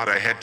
not ahead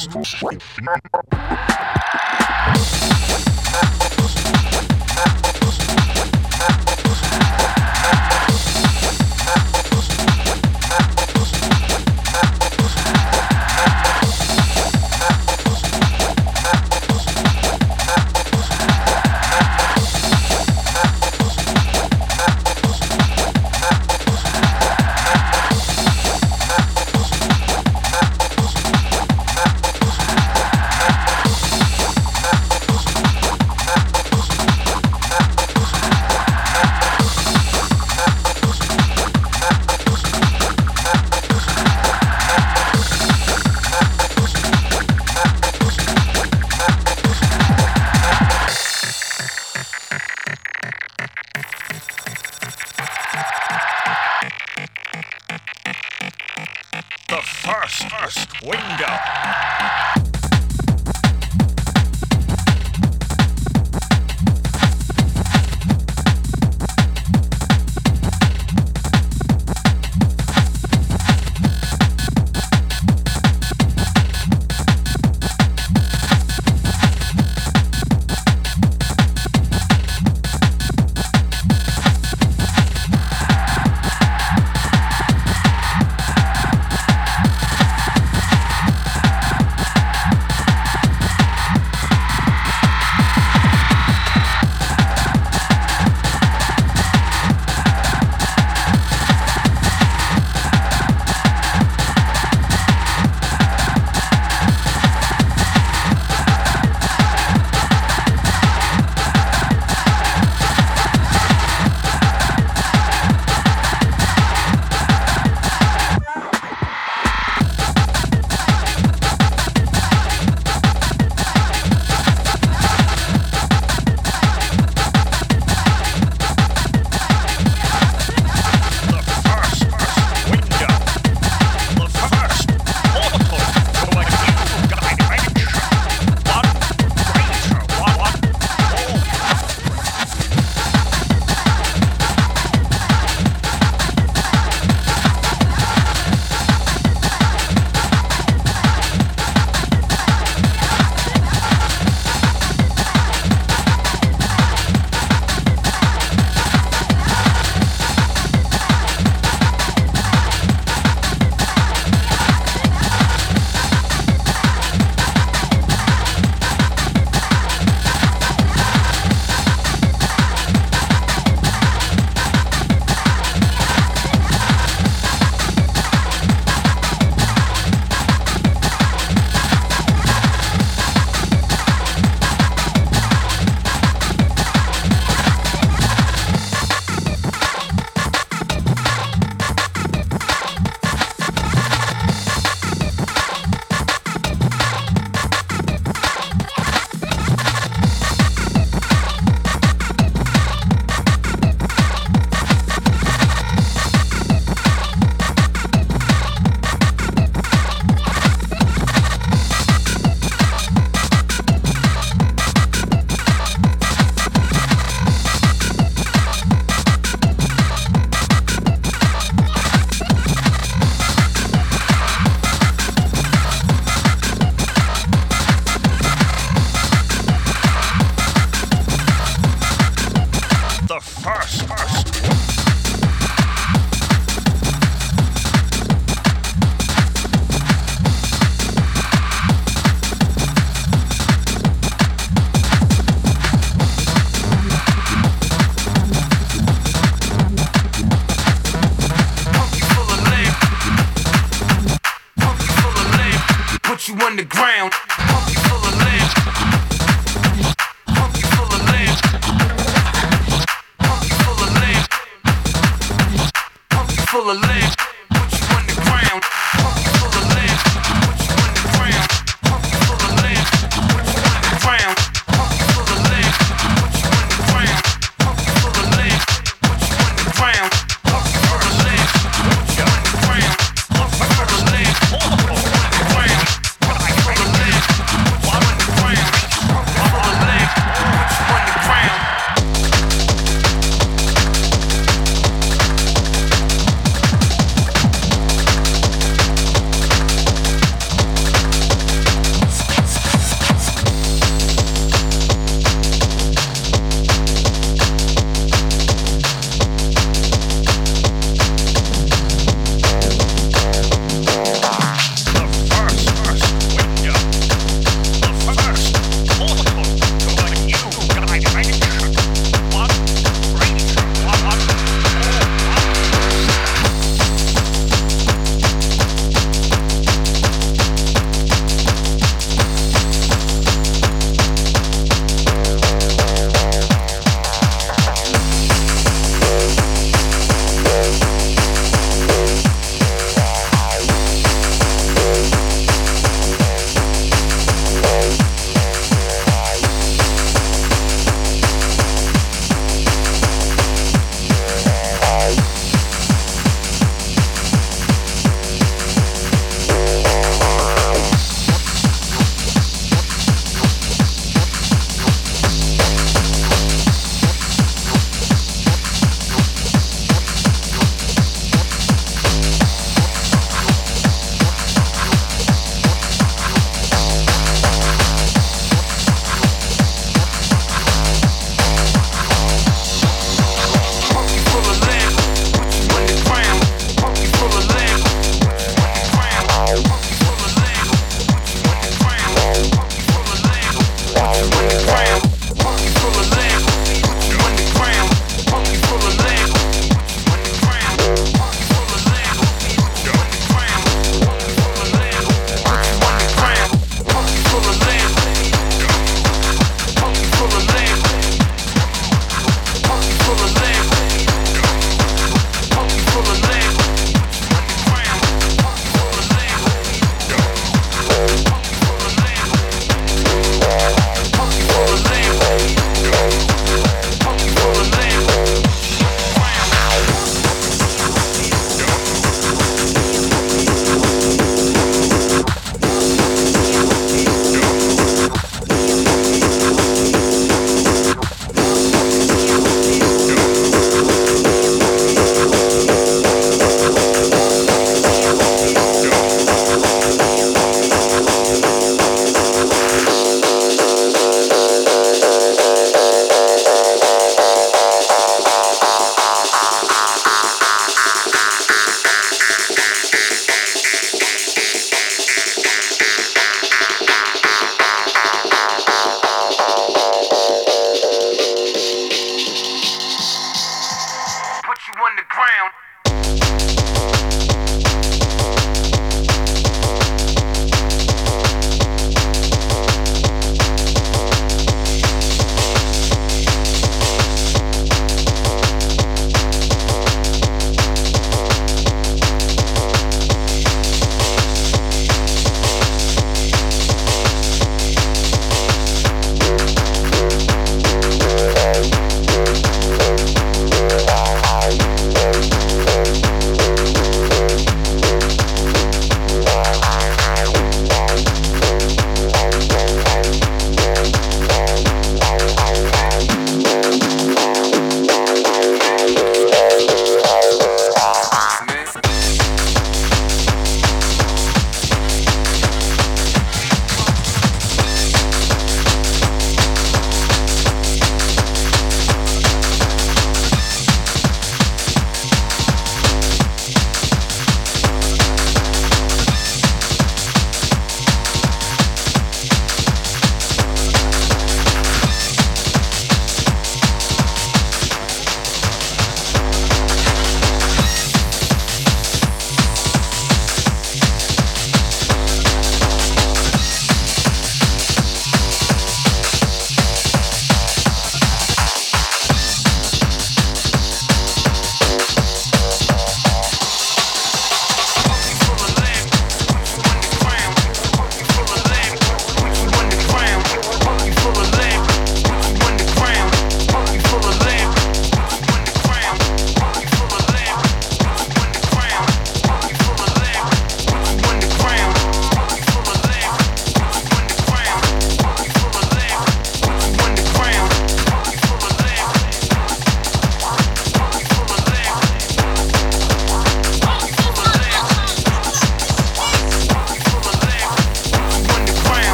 Shut up.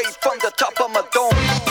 Straight from the top of my dome.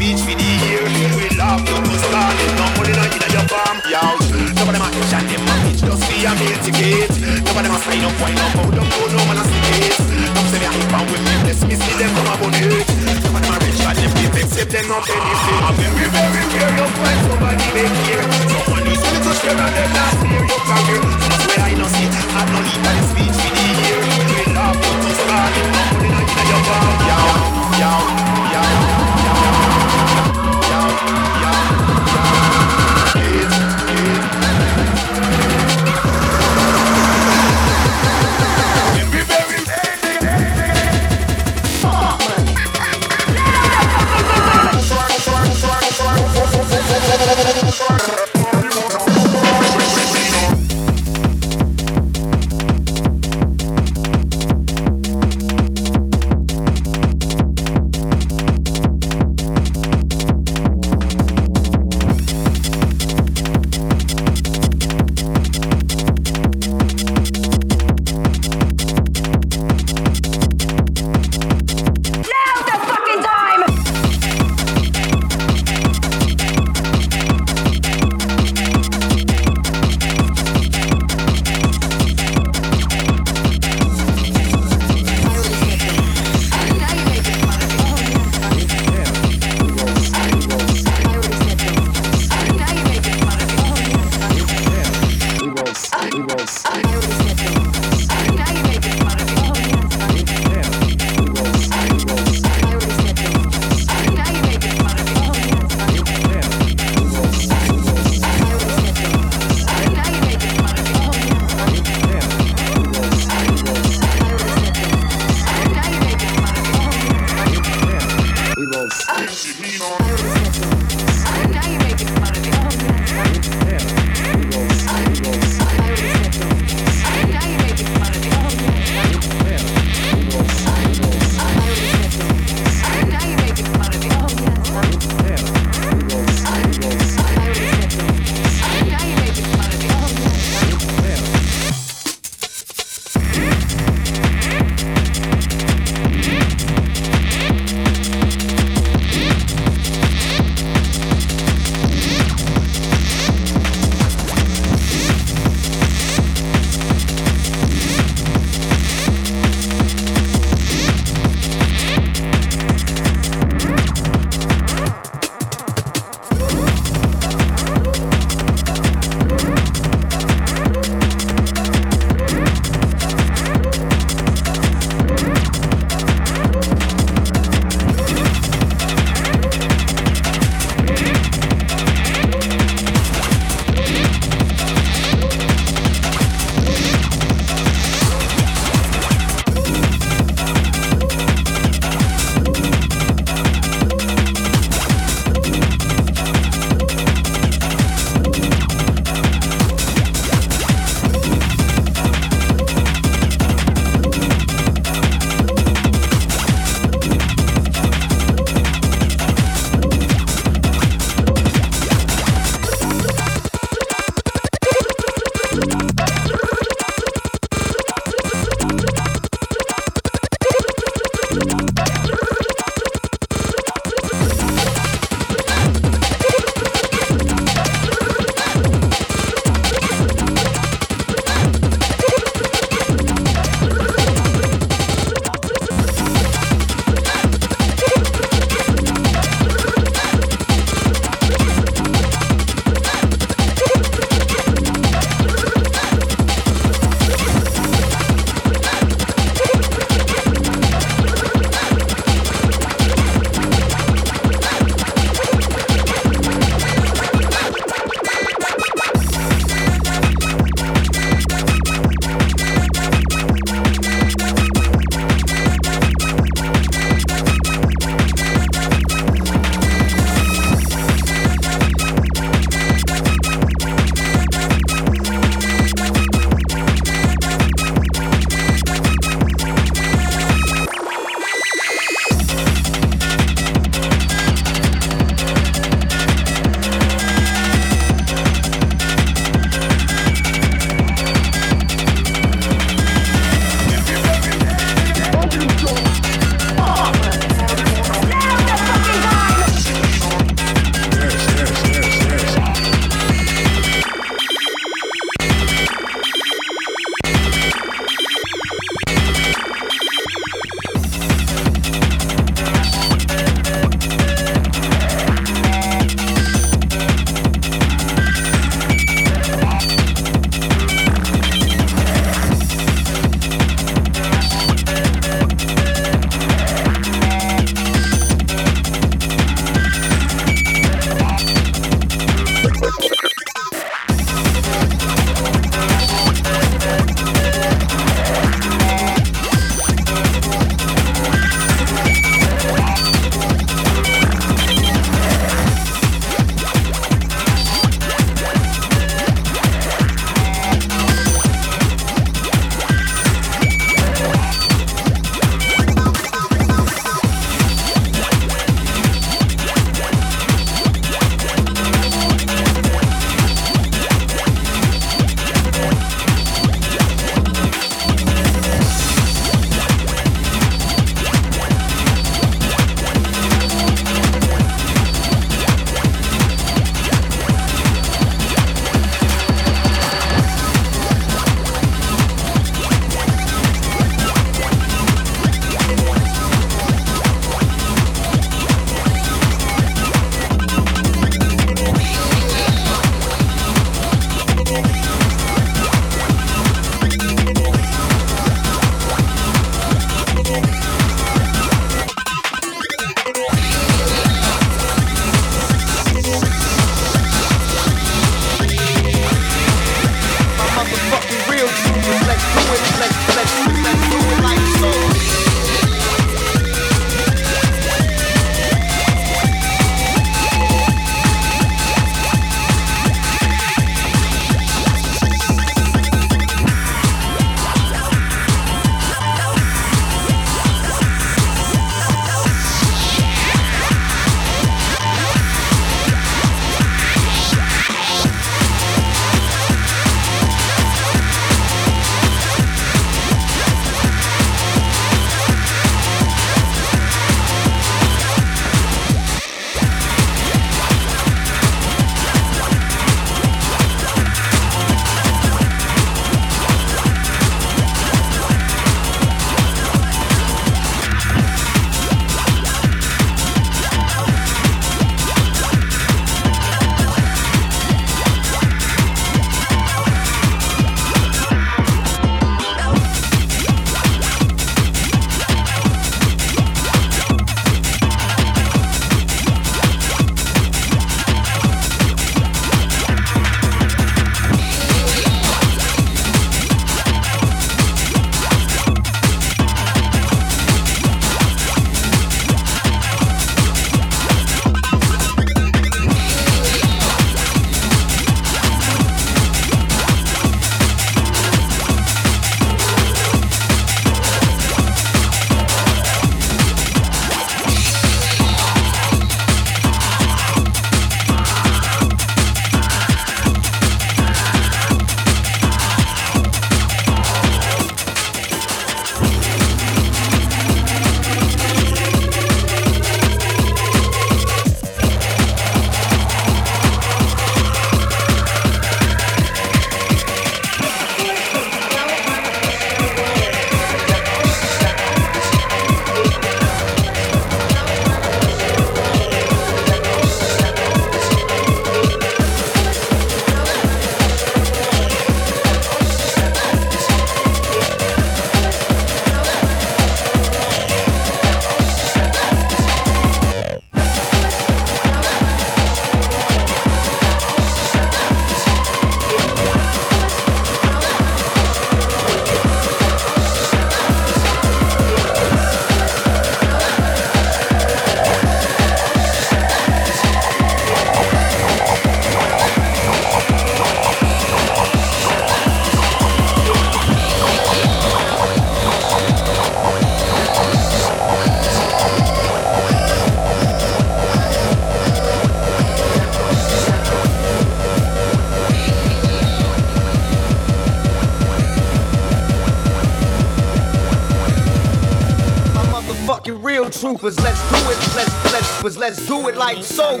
Troopers. Let's do it. Let's let's let's do it like so.